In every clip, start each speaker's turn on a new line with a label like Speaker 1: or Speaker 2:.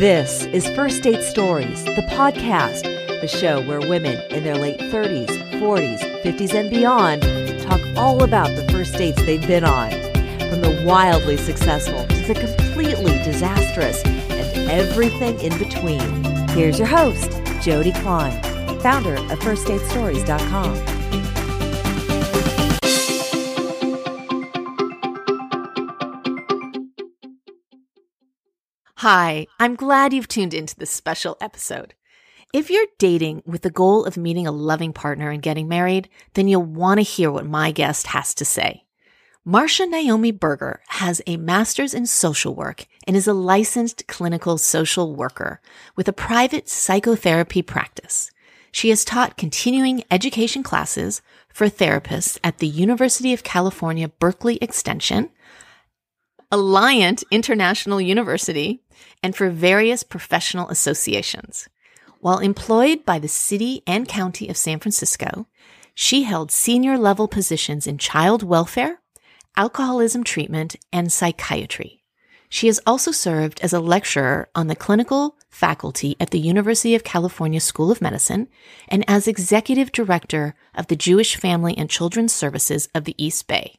Speaker 1: This is First Date Stories, the podcast, the show where women in their late 30s, 40s, 50s, and beyond talk all about the first dates they've been on. From the wildly successful to the completely disastrous and everything in between. Here's your host, Jody Klein, founder of FirstDateStories.com.
Speaker 2: Hi, I'm glad you've tuned into this special episode. If you're dating with the goal of meeting a loving partner and getting married, then you'll want to hear what my guest has to say. Marcia Naomi Berger has a master's in social work and is a licensed clinical social worker with a private psychotherapy practice. She has taught continuing education classes for therapists at the University of California, Berkeley Extension, Alliant International University, and for various professional associations. While employed by the city and county of San Francisco, she held senior level positions in child welfare, alcoholism treatment, and psychiatry. She has also served as a lecturer on the clinical faculty at the University of California School of Medicine and as executive director of the Jewish Family and Children's Services of the East Bay.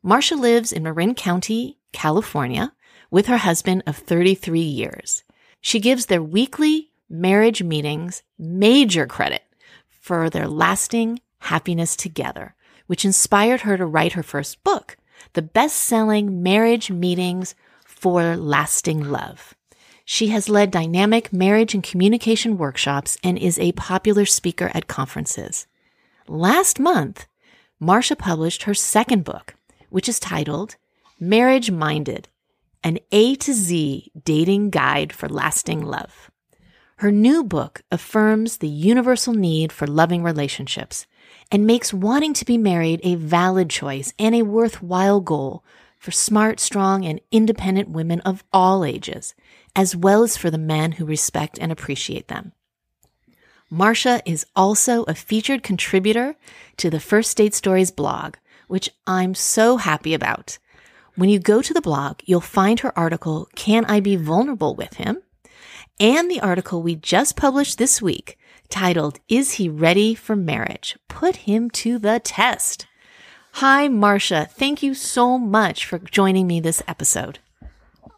Speaker 2: Marcia lives in Marin County, California, with her husband of 33 years. She gives their weekly marriage meetings major credit for their lasting happiness together, which inspired her to write her first book, the best selling Marriage Meetings for Lasting Love. She has led dynamic marriage and communication workshops and is a popular speaker at conferences. Last month, Marcia published her second book, which is titled Marriage Minded an A to Z dating guide for lasting love. Her new book affirms the universal need for loving relationships and makes wanting to be married a valid choice and a worthwhile goal for smart, strong, and independent women of all ages, as well as for the men who respect and appreciate them. Marcia is also a featured contributor to the First Date Stories blog, which I'm so happy about. When you go to the blog, you'll find her article, Can I Be Vulnerable with Him? And the article we just published this week titled, Is He Ready for Marriage? Put him to the test. Hi, Marcia. Thank you so much for joining me this episode.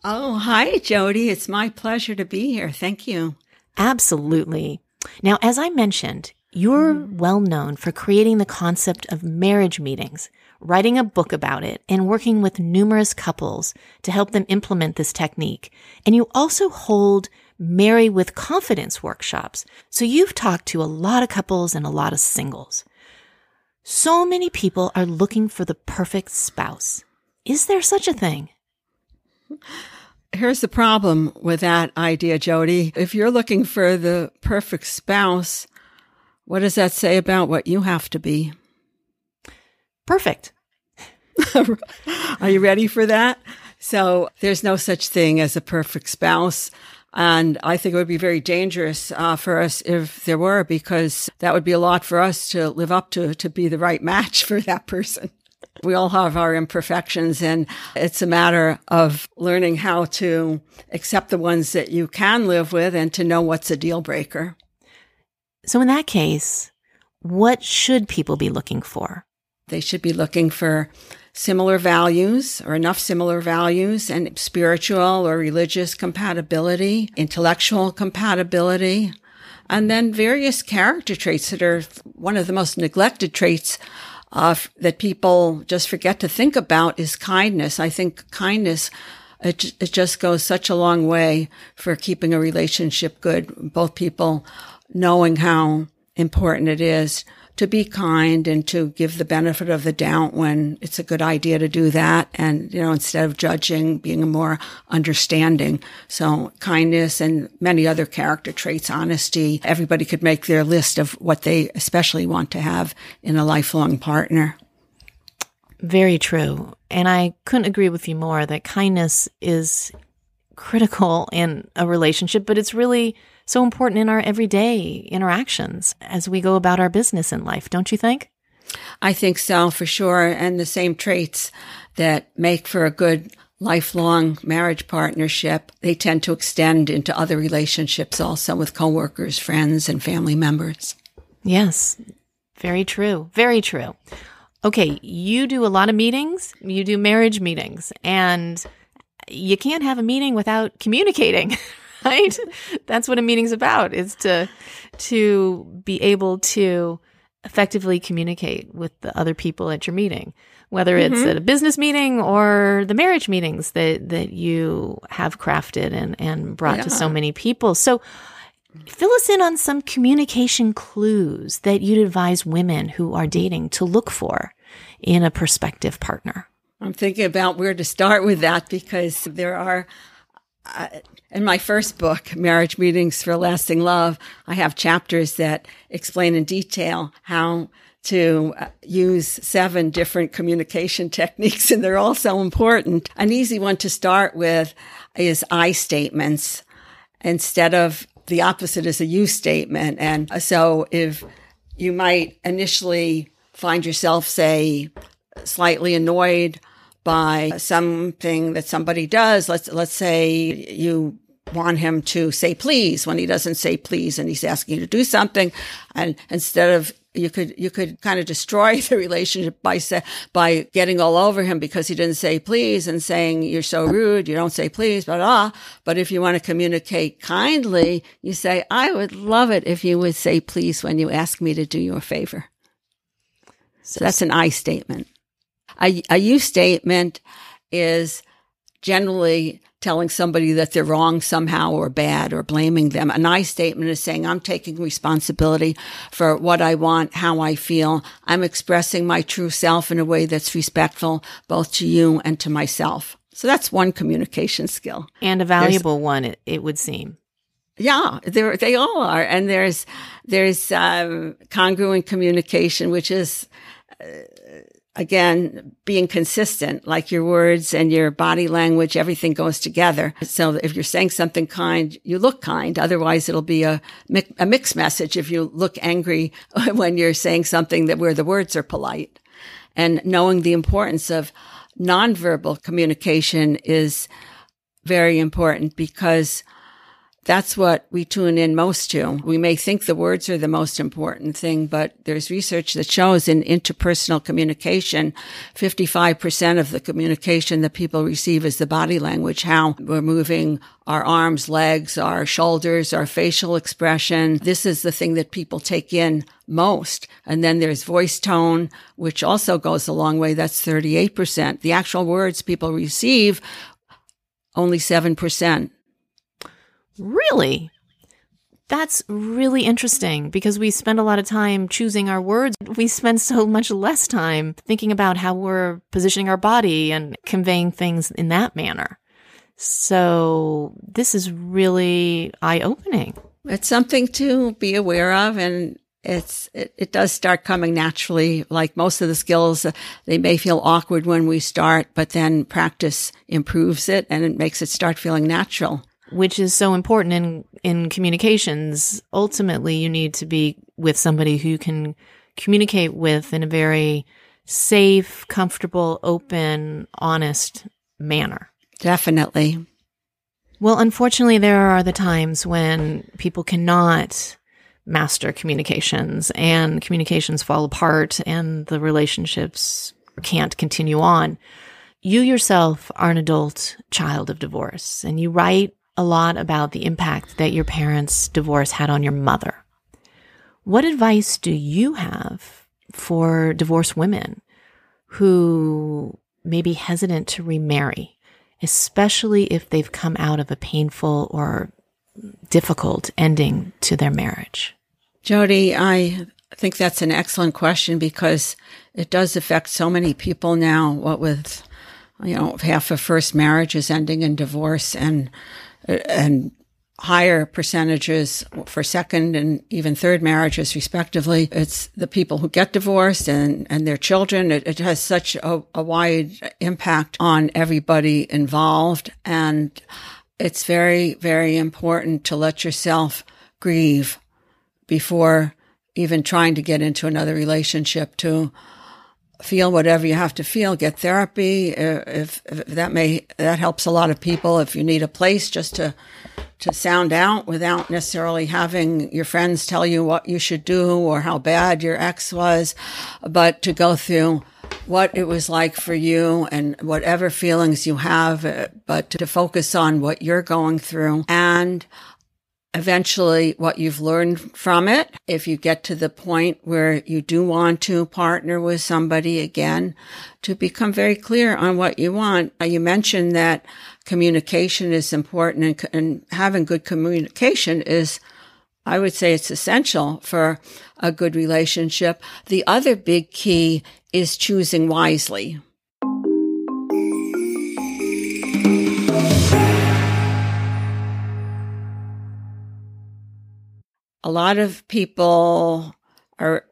Speaker 3: Oh, hi, Jody. It's my pleasure to be here. Thank you.
Speaker 2: Absolutely. Now, as I mentioned, you're mm. well known for creating the concept of marriage meetings writing a book about it, and working with numerous couples to help them implement this technique. And you also hold Marry with Confidence workshops. So you've talked to a lot of couples and a lot of singles. So many people are looking for the perfect spouse. Is there such a thing?
Speaker 3: Here's the problem with that idea, Jody. If you're looking for the perfect spouse, what does that say about what you have to be?
Speaker 2: Perfect.
Speaker 3: Are you ready for that? So there's no such thing as a perfect spouse. And I think it would be very dangerous uh, for us if there were, because that would be a lot for us to live up to, to be the right match for that person. We all have our imperfections and it's a matter of learning how to accept the ones that you can live with and to know what's a deal breaker.
Speaker 2: So in that case, what should people be looking for?
Speaker 3: They should be looking for similar values or enough similar values and spiritual or religious compatibility, intellectual compatibility, and then various character traits that are one of the most neglected traits uh, that people just forget to think about is kindness. I think kindness it, it just goes such a long way for keeping a relationship good. Both people knowing how important it is to be kind and to give the benefit of the doubt when it's a good idea to do that. And, you know, instead of judging, being more understanding. So kindness and many other character traits, honesty, everybody could make their list of what they especially want to have in a lifelong partner.
Speaker 2: Very true. And I couldn't agree with you more that kindness is critical in a relationship, but it's really so important in our everyday interactions as we go about our business in life, don't you think?
Speaker 3: I think so, for sure. And the same traits that make for a good lifelong marriage partnership, they tend to extend into other relationships also with coworkers, friends, and family members.
Speaker 2: Yes, very true. Very true. Okay, you do a lot of meetings, you do marriage meetings, and you can't have a meeting without communicating. Right? That's what a meeting's about is to to be able to effectively communicate with the other people at your meeting whether it's mm-hmm. at a business meeting or the marriage meetings that that you have crafted and and brought yeah. to so many people. So fill us in on some communication clues that you'd advise women who are dating to look for in a prospective partner.
Speaker 3: I'm thinking about where to start with that because there are uh, in my first book, Marriage Meetings for Lasting Love, I have chapters that explain in detail how to uh, use seven different communication techniques, and they're all so important. An easy one to start with is I statements instead of the opposite is a you statement. And so if you might initially find yourself, say, slightly annoyed by something that somebody does, let's, let's say you want him to say please when he doesn't say please and he's asking you to do something. And instead of you could you could kind of destroy the relationship by say, by getting all over him because he didn't say please and saying you're so rude you don't say please blah blah but if you want to communicate kindly you say i would love it if you would say please when you ask me to do you a favor. So that's an i statement a, a you statement is generally telling somebody that they're wrong somehow or bad or blaming them. An I statement is saying, I'm taking responsibility for what I want, how I feel. I'm expressing my true self in a way that's respectful both to you and to myself. So that's one communication skill.
Speaker 2: And a valuable there's, one, it, it, would seem.
Speaker 3: Yeah, they all are. And there's, there's, um, congruent communication, which is, uh, again, being consistent, like your words and your body language, everything goes together. So if you're saying something kind, you look kind. Otherwise, it'll be a, a mixed message if you look angry when you're saying something that where the words are polite. And knowing the importance of nonverbal communication is very important because that's what we tune in most to. We may think the words are the most important thing, but there's research that shows in interpersonal communication, 55% of the communication that people receive is the body language, how we're moving our arms, legs, our shoulders, our facial expression. This is the thing that people take in most. And then there's voice tone, which also goes a long way. That's 38%. The actual words people receive, only 7%.
Speaker 2: Really? That's really interesting because we spend a lot of time choosing our words. We spend so much less time thinking about how we're positioning our body and conveying things in that manner. So this is really eye opening.
Speaker 3: It's something to be aware of and it's it, it, does start coming naturally like most of the skills uh, they may feel awkward when we start but then practice improves it and it makes it start feeling natural
Speaker 2: which is so important in in communications. Ultimately, you need to be with somebody who you can communicate with in a very safe, comfortable, open, honest manner.
Speaker 3: Definitely.
Speaker 2: Well, unfortunately, there are the times when people cannot master communications and communications fall apart and the relationships can't continue on. You yourself are an adult child of divorce and you write a lot about the impact that your parents' divorce had on your mother. What advice do you have for divorced women who may be hesitant to remarry, especially if they've come out of a painful or difficult ending to their marriage?
Speaker 3: Jody, I think that's an excellent question because it does affect so many people now. What with, you know, half of first marriages ending in divorce and and higher percentages for second and even third marriages, respectively. It's the people who get divorced and, and their children. It, it has such a, a wide impact on everybody involved. And it's very, very important to let yourself grieve before even trying to get into another relationship to feel whatever you have to feel. Get therapy uh, if, if that may that helps a lot of people. If you need a place just to to sound out without necessarily having your friends tell you what you should do or how bad your ex was, but to go through what it was like for you and whatever feelings you have, uh, but to focus on what you're going through and eventually what you've learned from it. If you get to the point where you do want to partner with somebody again, to become very clear on what you want. Uh, you mentioned that communication is important and, and having good communication is I would say it's essential for a good relationship. The other big key is choosing wisely. A lot of people are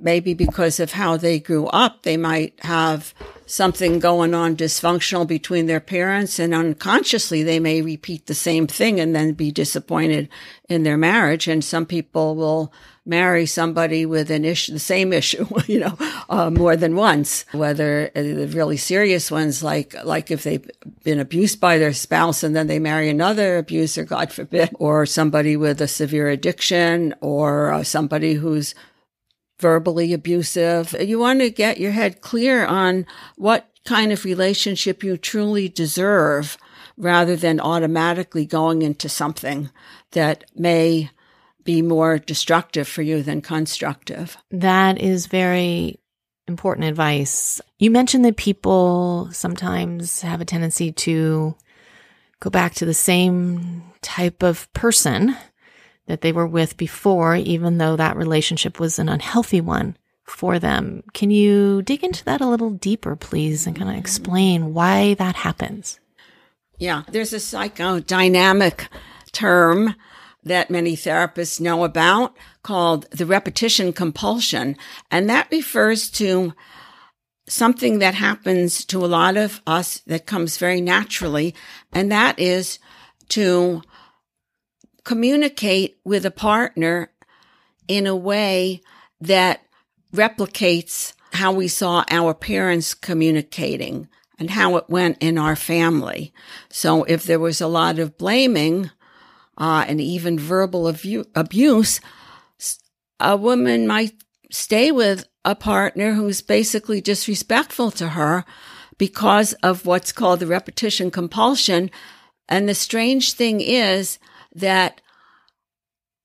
Speaker 3: maybe because of how they grew up, they might have something going on dysfunctional between their parents and unconsciously they may repeat the same thing and then be disappointed in their marriage. And some people will marry somebody with an issue, the same issue, you know, uh, more than once, whether the really serious ones, like, like if they've been abused by their spouse and then they marry another abuser, God forbid, or somebody with a severe addiction or uh, somebody who's verbally abusive. You want to get your head clear on what kind of relationship you truly deserve rather than automatically going into something that may be more destructive for you than constructive.
Speaker 2: That is very important advice. You mentioned that people sometimes have a tendency to go back to the same type of person that they were with before, even though that relationship was an unhealthy one for them. Can you dig into that a little deeper, please, and kind of explain why that happens?
Speaker 3: Yeah, there's a psychodynamic term that many therapists know about called the repetition compulsion. And that refers to something that happens to a lot of us that comes very naturally. And that is to communicate with a partner in a way that replicates how we saw our parents communicating and how it went in our family. So if there was a lot of blaming, uh, and even verbal abu- abuse, a woman might stay with a partner who's basically disrespectful to her because of what's called the repetition compulsion. And the strange thing is that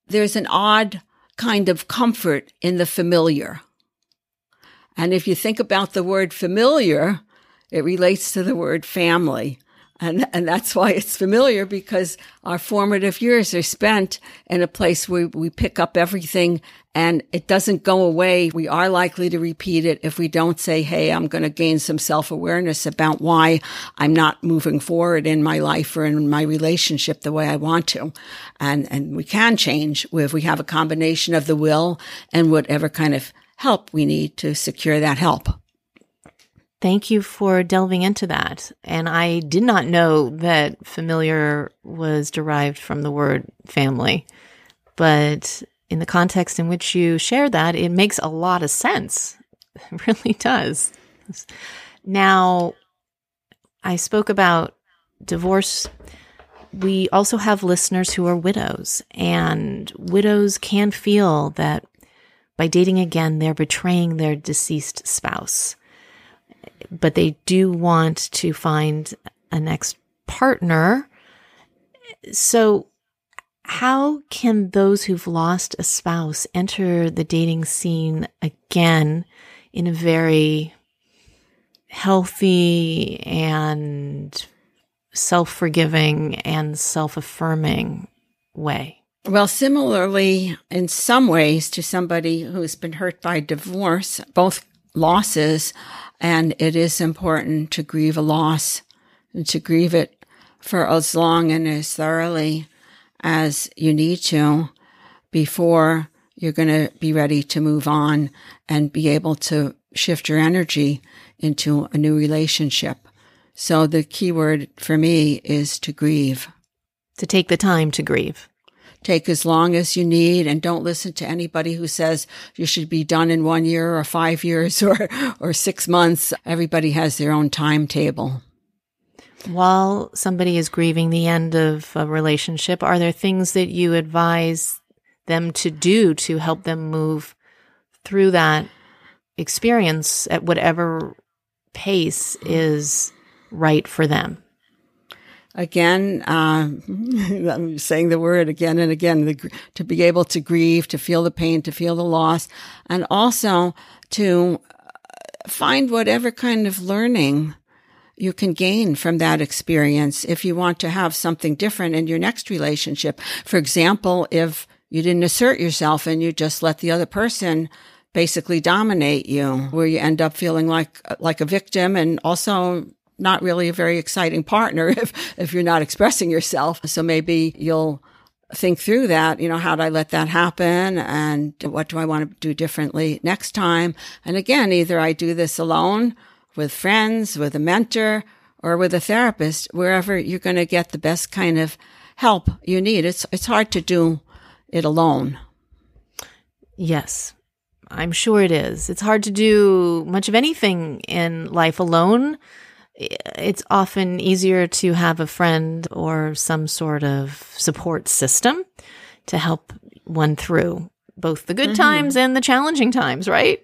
Speaker 3: there's an odd kind of comfort in the familiar. And if you think about the word familiar, it relates to the word family. And, and that's why it's familiar because our formative years are spent in a place where we pick up everything and it doesn't go away. We are likely to repeat it if we don't say, Hey, I'm going to gain some self awareness about why I'm not moving forward in my life or in my relationship the way I want to. And, and we can change if we have a combination of the will and whatever kind of help we need to secure that help.
Speaker 2: Thank you for delving into that. And I did not know that familiar was derived from the word family. But in the context in which you share that, it makes a lot of sense. It really does. Now, I spoke about divorce. We also have listeners who are widows, and widows can feel that by dating again, they're betraying their deceased spouse but they do want to find a next partner. So, how can those who've lost a spouse enter the dating scene again in a very healthy and self forgiving and self affirming way?
Speaker 3: Well, similarly, in some ways, to somebody who's been hurt by divorce, both losses and it is important to grieve a loss and to grieve it for as long and as thoroughly as you need to before you're going to be ready to move on and be able to shift your energy into a new relationship. So the key word for me is to grieve.
Speaker 2: To take the time to grieve.
Speaker 3: Take as long as you need and don't listen to anybody who says you should be done in one year or five years or, or six months. Everybody has their own timetable.
Speaker 2: While somebody is grieving the end of a relationship, are there things that you advise them to do to help them move through that experience at whatever pace is right for them?
Speaker 3: Again, uh, I'm saying the word again and again, the, to be able to grieve, to feel the pain, to feel the loss, and also to find whatever kind of learning you can gain from that experience if you want to have something different in your next relationship. For example, if you didn't assert yourself and you just let the other person basically dominate you, where you end up feeling like, like a victim and also not really a very exciting partner if, if you're not expressing yourself. So maybe you'll think through that, you know, how do I let that happen? And what do I want to do differently next time? And again, either I do this alone with friends, with a mentor, or with a therapist, wherever you're going to get the best kind of help you need. It's, it's hard to do it alone.
Speaker 2: Yes, I'm sure it is. It's hard to do much of anything in life alone. It's often easier to have a friend or some sort of support system to help one through both the good mm-hmm. times and the challenging times, right?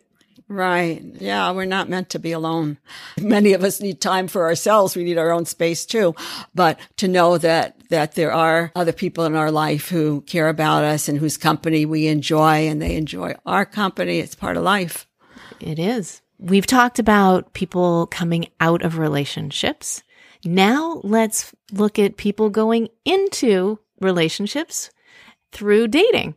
Speaker 3: Right. Yeah, we're not meant to be alone. Many of us need time for ourselves. We need our own space too. But to know that that there are other people in our life who care about us and whose company we enjoy and they enjoy our company, it's part of life.
Speaker 2: It is. We've talked about people coming out of relationships. Now let's look at people going into relationships through dating,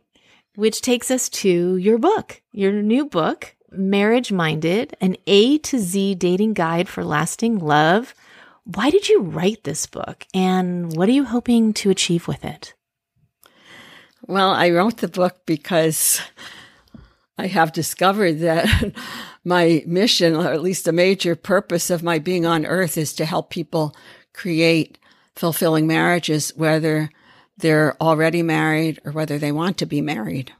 Speaker 2: which takes us to your book, your new book, Marriage Minded, an A to Z dating guide for lasting love. Why did you write this book and what are you hoping to achieve with it?
Speaker 3: Well, I wrote the book because I have discovered that my mission, or at least a major purpose of my being on earth, is to help people create fulfilling marriages, whether they're already married or whether they want to be married.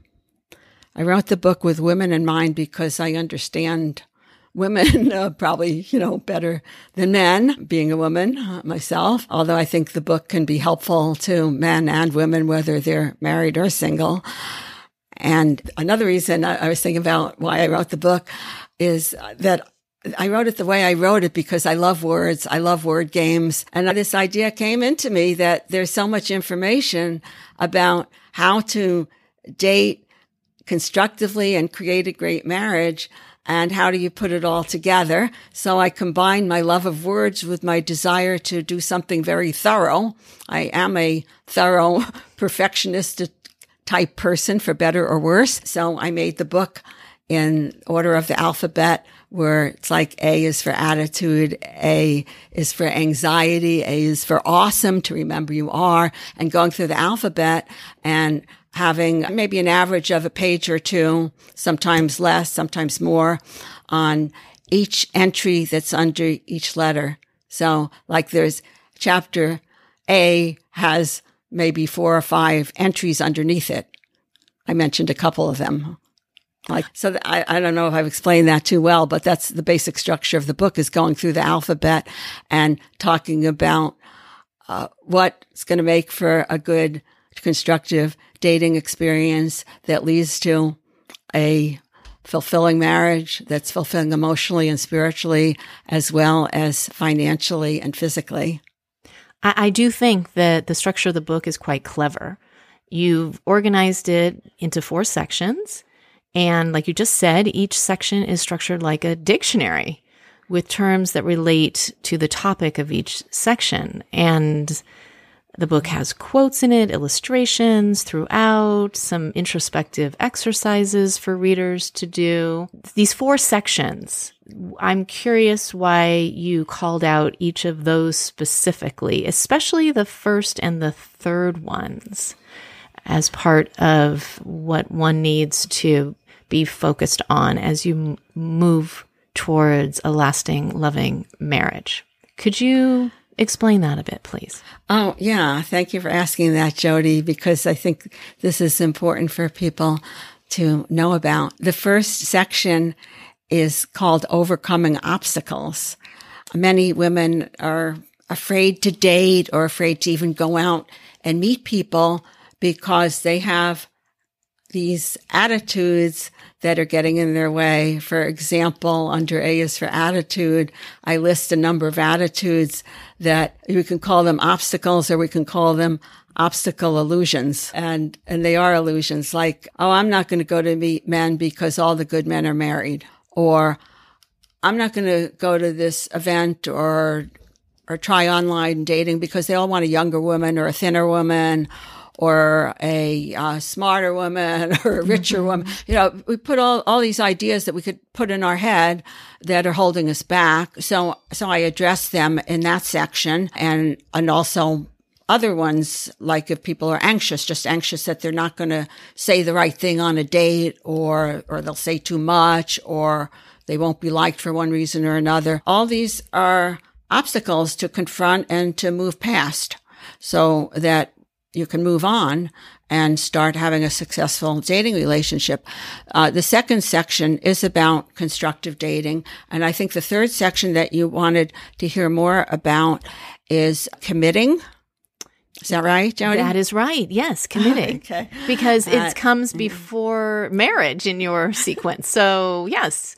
Speaker 3: I wrote the book with women in mind because I understand women uh, probably, you know, better than men, being a woman uh, myself. Although I think the book can be helpful to men and women, whether they're married or single. And another reason I, I was thinking about why I wrote the book is that I wrote it the way I wrote it because I love words. I love word games. And this idea came into me that there's so much information about how to date constructively and create a great marriage and how do you put it all together? So I combined my love of words with my desire to do something very thorough. I am a thorough perfectionist type person for better or worse. So I made the book in order of the alphabet where it's like A is for attitude, A is for anxiety, A is for awesome to remember you are and going through the alphabet and having maybe an average of a page or two, sometimes less, sometimes more on each entry that's under each letter. So like there's chapter A has maybe four or five entries underneath it. I mentioned a couple of them. Like, so I, I don't know if I've explained that too well, but that's the basic structure of the book is going through the alphabet and talking about uh, what's going to make for a good constructive dating experience that leads to a fulfilling marriage that's fulfilling emotionally and spiritually as well as financially and physically.
Speaker 2: I, I do think that the structure of the book is quite clever. You've organized it into four sections. And like you just said, each section is structured like a dictionary with terms that relate to the topic of each section. And the book has quotes in it, illustrations throughout, some introspective exercises for readers to do. These four sections, I'm curious why you called out each of those specifically, especially the first and the third ones, as part of what one needs to be focused on as you move towards a lasting, loving marriage. Could you Explain that a bit, please.
Speaker 3: Oh, yeah. Thank you for asking that, Jody, because I think this is important for people to know about. The first section is called Overcoming Obstacles. Many women are afraid to date or afraid to even go out and meet people because they have these attitudes that are getting in their way. For example, under A is for attitude, I list a number of attitudes that we can call them obstacles or we can call them obstacle illusions. And, and they are illusions like, oh, I'm not going to go to meet men because all the good men are married or I'm not going to go to this event or, or try online dating because they all want a younger woman or a thinner woman or a uh, smarter woman or a richer mm-hmm. woman. You know, we put all, all these ideas that we could put in our head that are holding us back. So, so I address them in that section and, and also other ones, like if people are anxious, just anxious that they're not going to say the right thing on a date or, or they'll say too much or they won't be liked for one reason or another. All these are obstacles to confront and to move past so that you can move on and start having a successful dating relationship. Uh, the second section is about constructive dating. And I think the third section that you wanted to hear more about is committing. Is that right, Jody?
Speaker 2: That is right. Yes, committing. okay. Because it uh, comes before marriage in your sequence. So, yes.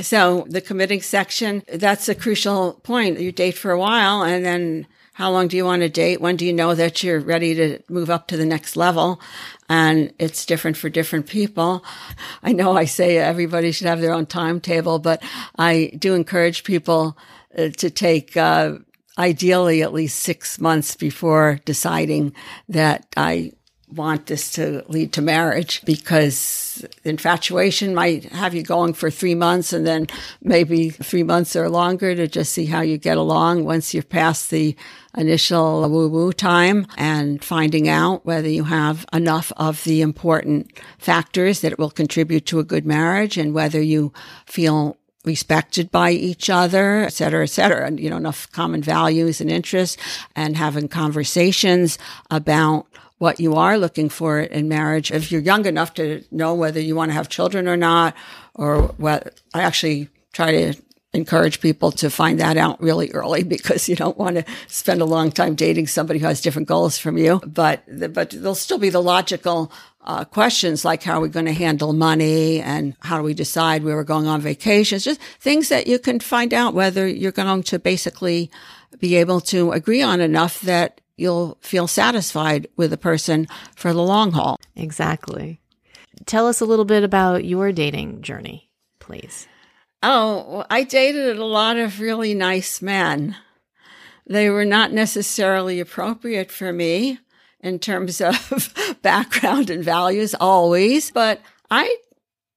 Speaker 3: So the committing section, that's a crucial point. You date for a while and then how long do you want to date? When do you know that you're ready to move up to the next level? And it's different for different people. I know I say everybody should have their own timetable, but I do encourage people uh, to take, uh, ideally at least six months before deciding that I want this to lead to marriage because infatuation might have you going for three months and then maybe three months or longer to just see how you get along once you've passed the initial woo woo time and finding out whether you have enough of the important factors that will contribute to a good marriage and whether you feel respected by each other, et cetera, et cetera, and, you know, enough common values and interests and having conversations about what you are looking for in marriage. If you're young enough to know whether you want to have children or not, or what I actually try to encourage people to find that out really early because you don't want to spend a long time dating somebody who has different goals from you. But, but there'll still be the logical uh, questions like how are we going to handle money and how do we decide where we're going on vacations? Just things that you can find out whether you're going to basically be able to agree on enough that you'll feel satisfied with a person for the long haul.
Speaker 2: Exactly. Tell us a little bit about your dating journey, please.
Speaker 3: Oh, I dated a lot of really nice men. They were not necessarily appropriate for me in terms of background and values always, but I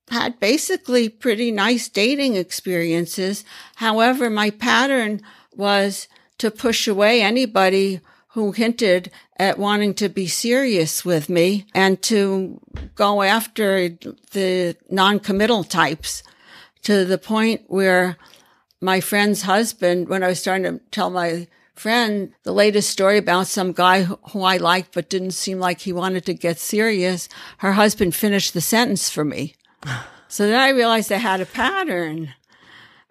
Speaker 3: had basically pretty nice dating experiences. However, my pattern was to push away anybody who hinted at wanting to be serious with me and to go after the non-committal types to the point where my friend's husband, when I was starting to tell my friend the latest story about some guy who I liked but didn't seem like he wanted to get serious, her husband finished the sentence for me. So then I realized I had a pattern.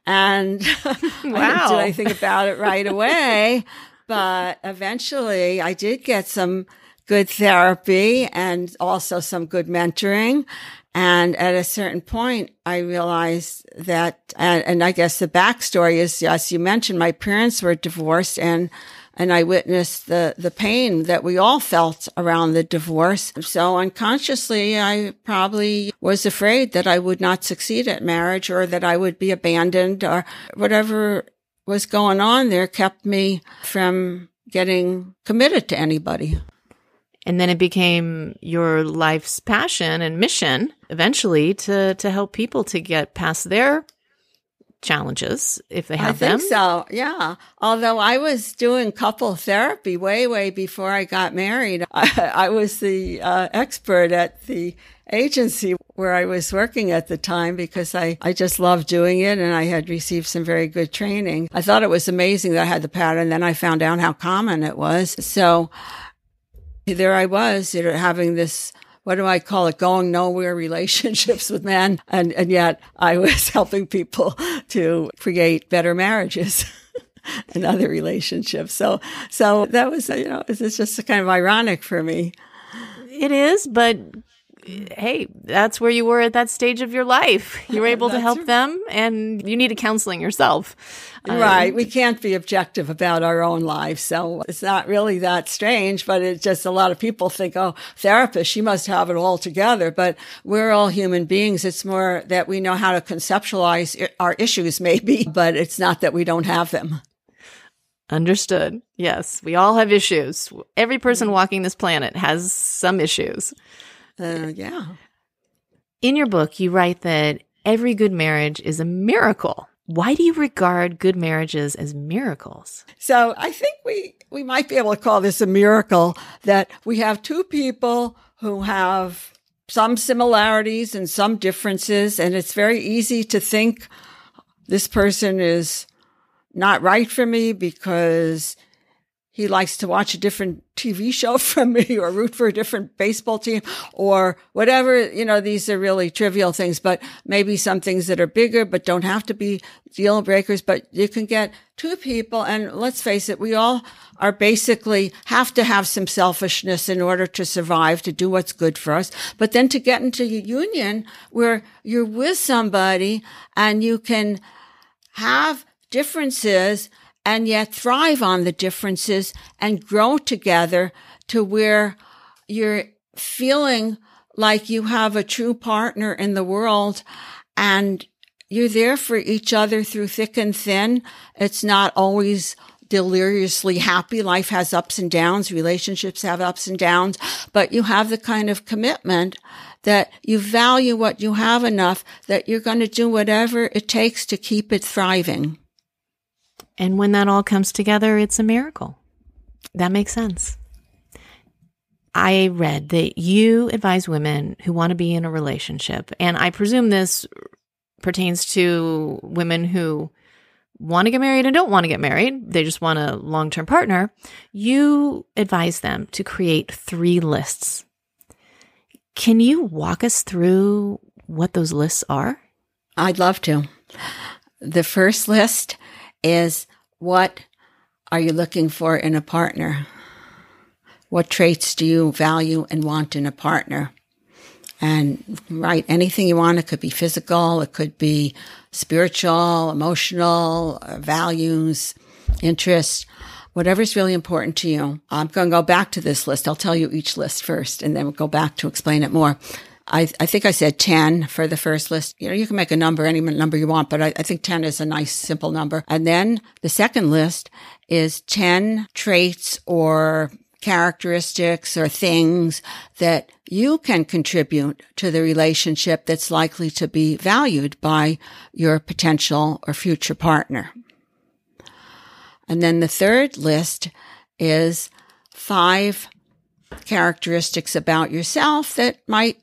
Speaker 3: And wow. did I think about it right away? but eventually I did get some good therapy and also some good mentoring. And at a certain point, I realized that, and, and, I guess the backstory is, as you mentioned, my parents were divorced and, and I witnessed the, the pain that we all felt around the divorce. So unconsciously, I probably was afraid that I would not succeed at marriage or that I would be abandoned or whatever was going on there kept me from getting committed to anybody.
Speaker 2: And then it became your life's passion and mission eventually to, to help people to get past their challenges if they have I
Speaker 3: think
Speaker 2: them.
Speaker 3: so. Yeah. Although I was doing couple therapy way, way before I got married. I, I was the uh, expert at the agency where I was working at the time because I, I just loved doing it and I had received some very good training. I thought it was amazing that I had the pattern. Then I found out how common it was. So there I was, you know, having this what do I call it? Going nowhere relationships with men. And, and yet I was helping people to create better marriages. and other relationships. So, so that was, you know, it's just kind of ironic for me.
Speaker 2: It is, but hey, that's where you were at that stage of your life. You were able to help right. them and you needed counseling yourself.
Speaker 3: Right. Um, we can't be objective about our own lives. So it's not really that strange, but it's just a lot of people think, oh, therapist, she must have it all together. But we're all human beings. It's more that we know how to conceptualize our issues, maybe, but it's not that we don't have them.
Speaker 2: Understood. Yes, we all have issues. Every person mm-hmm. walking this planet has some issues.
Speaker 3: Uh, yeah.
Speaker 2: In your book, you write that every good marriage is a miracle. Why do you regard good marriages as miracles?
Speaker 3: So I think we, we might be able to call this a miracle that we have two people who have some similarities and some differences. And it's very easy to think this person is not right for me because he likes to watch a different TV show from me or root for a different baseball team or whatever. You know, these are really trivial things, but maybe some things that are bigger, but don't have to be deal breakers. But you can get two people. And let's face it, we all are basically have to have some selfishness in order to survive, to do what's good for us. But then to get into a union where you're with somebody and you can have differences and yet thrive on the differences and grow together to where you're feeling like you have a true partner in the world and you're there for each other through thick and thin. It's not always deliriously happy. Life has ups and downs. Relationships have ups and downs, but you have the kind of commitment that you value what you have enough that you're going to do whatever it takes to keep it thriving.
Speaker 2: And when that all comes together, it's a miracle. That makes sense. I read that you advise women who want to be in a relationship, and I presume this pertains to women who want to get married and don't want to get married. They just want a long term partner. You advise them to create three lists. Can you walk us through what those lists are?
Speaker 3: I'd love to. The first list is what are you looking for in a partner? What traits do you value and want in a partner? And write anything you want. It could be physical. It could be spiritual, emotional, uh, values, interests, whatever's really important to you. I'm going to go back to this list. I'll tell you each list first and then we'll go back to explain it more. I, I think I said 10 for the first list. You know, you can make a number, any number you want, but I, I think 10 is a nice, simple number. And then the second list is 10 traits or characteristics or things that you can contribute to the relationship that's likely to be valued by your potential or future partner. And then the third list is five characteristics about yourself that might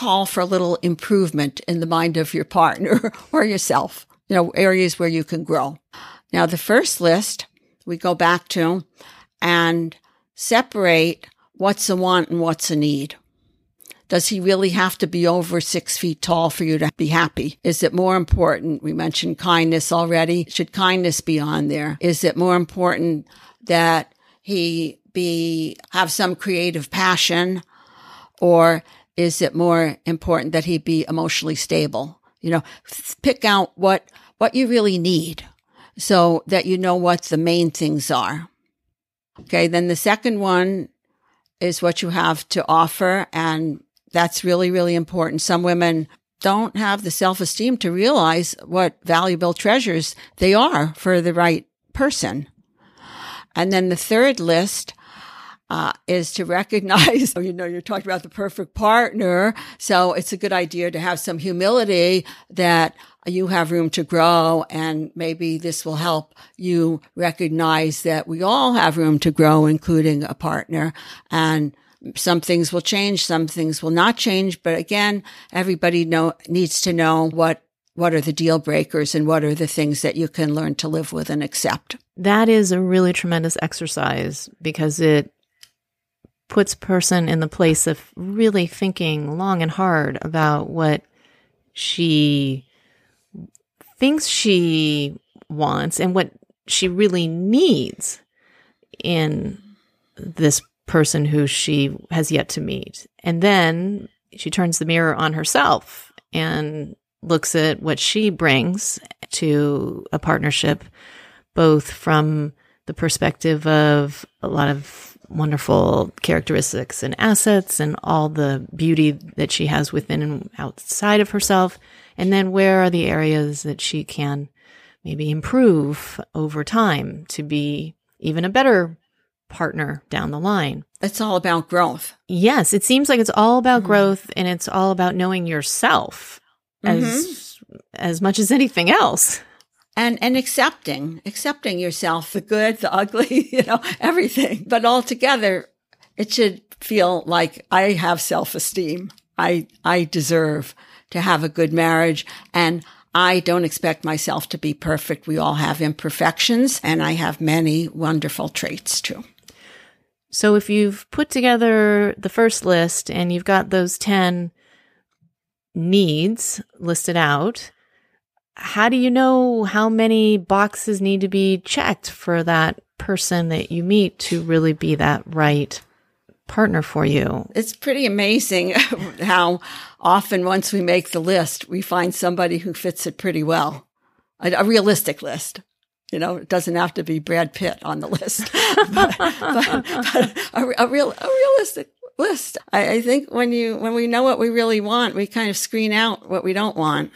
Speaker 3: call for a little improvement in the mind of your partner or yourself, you know, areas where you can grow. Now, the first list we go back to and separate what's a want and what's a need. Does he really have to be over six feet tall for you to be happy? Is it more important? We mentioned kindness already. Should kindness be on there? Is it more important that he be, have some creative passion or is it more important that he be emotionally stable? You know, pick out what, what you really need so that you know what the main things are. Okay. Then the second one is what you have to offer. And that's really, really important. Some women don't have the self esteem to realize what valuable treasures they are for the right person. And then the third list uh, is to recognize, you know, you're talking about the perfect partner. So it's a good idea to have some humility that you have room to grow. And maybe this will help you recognize that we all have room to grow, including a partner. And some things will change, some things will not change. But again, everybody know, needs to know what what are the deal breakers and what are the things that you can learn to live with and accept.
Speaker 2: That is a really tremendous exercise because it puts person in the place of really thinking long and hard about what she thinks she wants and what she really needs in this person who she has yet to meet. And then she turns the mirror on herself and looks at what she brings to a partnership, both from the perspective of a lot of wonderful characteristics and assets and all the beauty that she has within and outside of herself. And then where are the areas that she can maybe improve over time to be even a better partner down the line.
Speaker 3: It's all about growth.
Speaker 2: Yes, it seems like it's all about mm-hmm. growth and it's all about knowing yourself as mm-hmm. as much as anything else.
Speaker 3: And and accepting, accepting yourself, the good, the ugly, you know, everything. But all together, it should feel like I have self-esteem. I I deserve to have a good marriage and I don't expect myself to be perfect. We all have imperfections and I have many wonderful traits too.
Speaker 2: So if you've put together the first list and you've got those 10 needs listed out, how do you know how many boxes need to be checked for that person that you meet to really be that right partner for you?
Speaker 3: It's pretty amazing how often once we make the list, we find somebody who fits it pretty well. A, a realistic list. You know, it doesn't have to be Brad Pitt on the list, but, but, but a, a, real, a realistic list. I, I think when you, when we know what we really want, we kind of screen out what we don't want.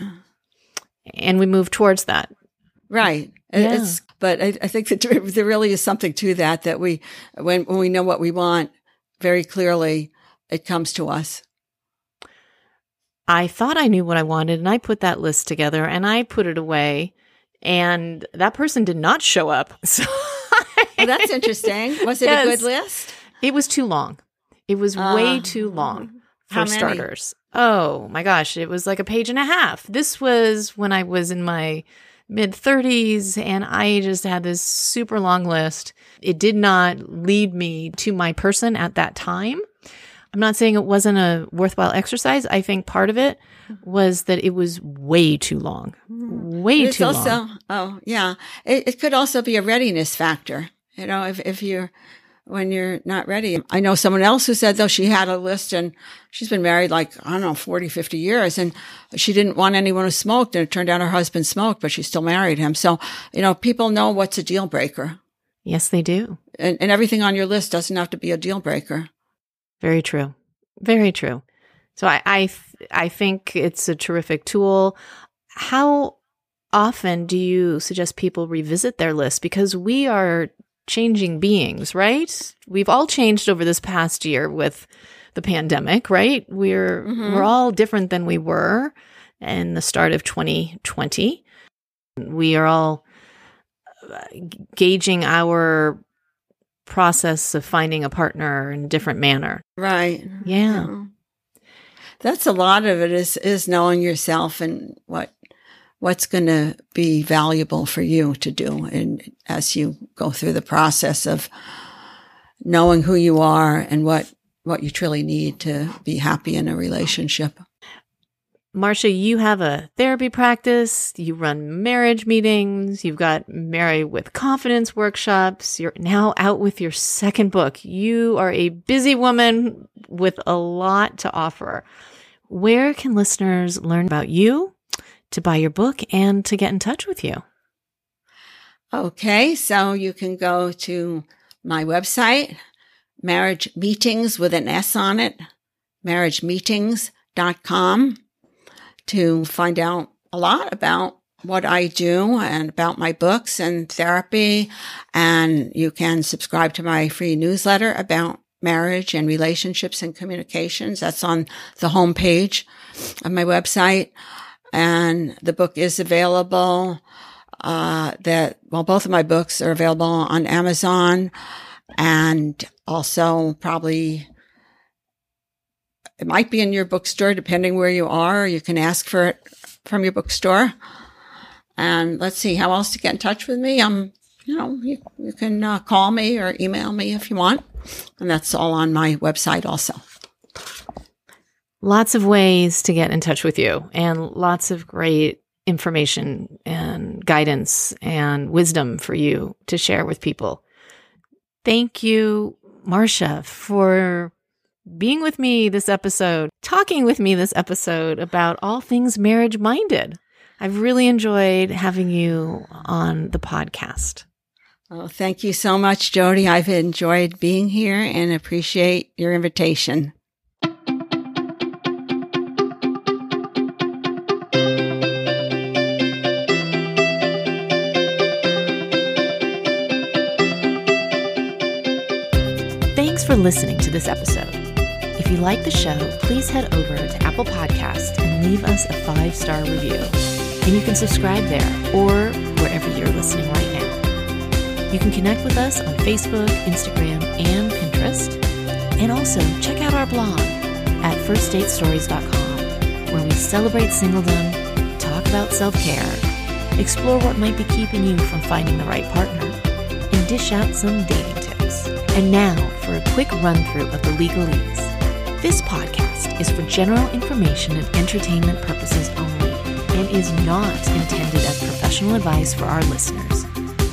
Speaker 2: And we move towards that.
Speaker 3: Right. Yeah. It's, but I, I think that there really is something to that, that we, when, when we know what we want very clearly, it comes to us.
Speaker 2: I thought I knew what I wanted and I put that list together and I put it away and that person did not show up. So
Speaker 3: well, that's interesting. Was it yes. a good list?
Speaker 2: It was too long. It was uh, way too long for starters. Oh my gosh, it was like a page and a half. This was when I was in my mid 30s and I just had this super long list. It did not lead me to my person at that time. I'm not saying it wasn't a worthwhile exercise. I think part of it was that it was way too long. Hmm. Way
Speaker 3: it's
Speaker 2: too
Speaker 3: also,
Speaker 2: long.
Speaker 3: Oh, yeah. It, it could also be a readiness factor. You know, if, if you're, when you're not ready. I know someone else who said though she had a list and she's been married like, I don't know, 40, 50 years and she didn't want anyone who smoked and it turned out her husband smoked, but she still married him. So, you know, people know what's a deal breaker.
Speaker 2: Yes, they do.
Speaker 3: And, and everything on your list doesn't have to be a deal breaker.
Speaker 2: Very true. Very true. So I, I, I think it's a terrific tool. How often do you suggest people revisit their list? Because we are changing beings, right? We've all changed over this past year with the pandemic, right? We're mm-hmm. we're all different than we were in the start of 2020. We are all uh, gauging our process of finding a partner in a different manner.
Speaker 3: Right.
Speaker 2: Yeah.
Speaker 3: That's a lot of it is is knowing yourself and what what's going to be valuable for you to do and as you go through the process of knowing who you are and what what you truly need to be happy in a relationship.
Speaker 2: Marcia, you have a therapy practice, you run marriage meetings, you've got Marry with Confidence workshops, you're now out with your second book. You are a busy woman with a lot to offer. Where can listeners learn about you, to buy your book, and to get in touch with you?
Speaker 3: Okay, so you can go to my website, marriage meetings with an S on it, marriagemeetings.com to find out a lot about what I do and about my books and therapy. And you can subscribe to my free newsletter about marriage and relationships and communications. That's on the homepage of my website. And the book is available. Uh, that, well, both of my books are available on Amazon and also probably it might be in your bookstore depending where you are. You can ask for it from your bookstore. And let's see how else to get in touch with me. Um, you know, you, you can uh, call me or email me if you want. And that's all on my website also.
Speaker 2: Lots of ways to get in touch with you and lots of great information and guidance and wisdom for you to share with people. Thank you, Marcia, for being with me this episode, talking with me this episode about all things marriage minded. I've really enjoyed having you on the podcast.
Speaker 3: Oh, thank you so much, Jody. I've enjoyed being here and appreciate your invitation.
Speaker 2: Listening to this episode. If you like the show, please head over to Apple Podcast and leave us a five star review. And you can subscribe there or wherever you're listening right now. You can connect with us on Facebook, Instagram, and Pinterest. And also check out our blog at firstdatestories.com, where we celebrate singledom, talk about self care, explore what might be keeping you from finding the right partner, and dish out some dating. And now for a quick run through of the legalese. This podcast is for general information and entertainment purposes only and is not intended as professional advice for our listeners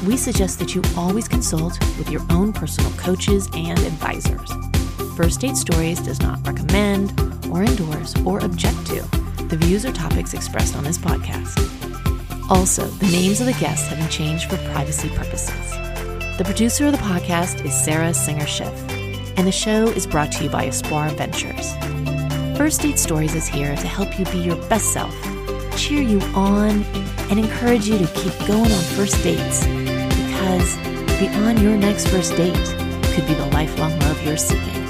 Speaker 2: we suggest that you always consult with your own personal coaches and advisors. First Date Stories does not recommend or endorse or object to the views or topics expressed on this podcast. Also, the names of the guests have been changed for privacy purposes. The producer of the podcast is Sarah Singer Schiff, and the show is brought to you by Espoir Ventures. First Date Stories is here to help you be your best self, cheer you on, and encourage you to keep going on first dates because beyond your next first date could be the lifelong love you're seeking.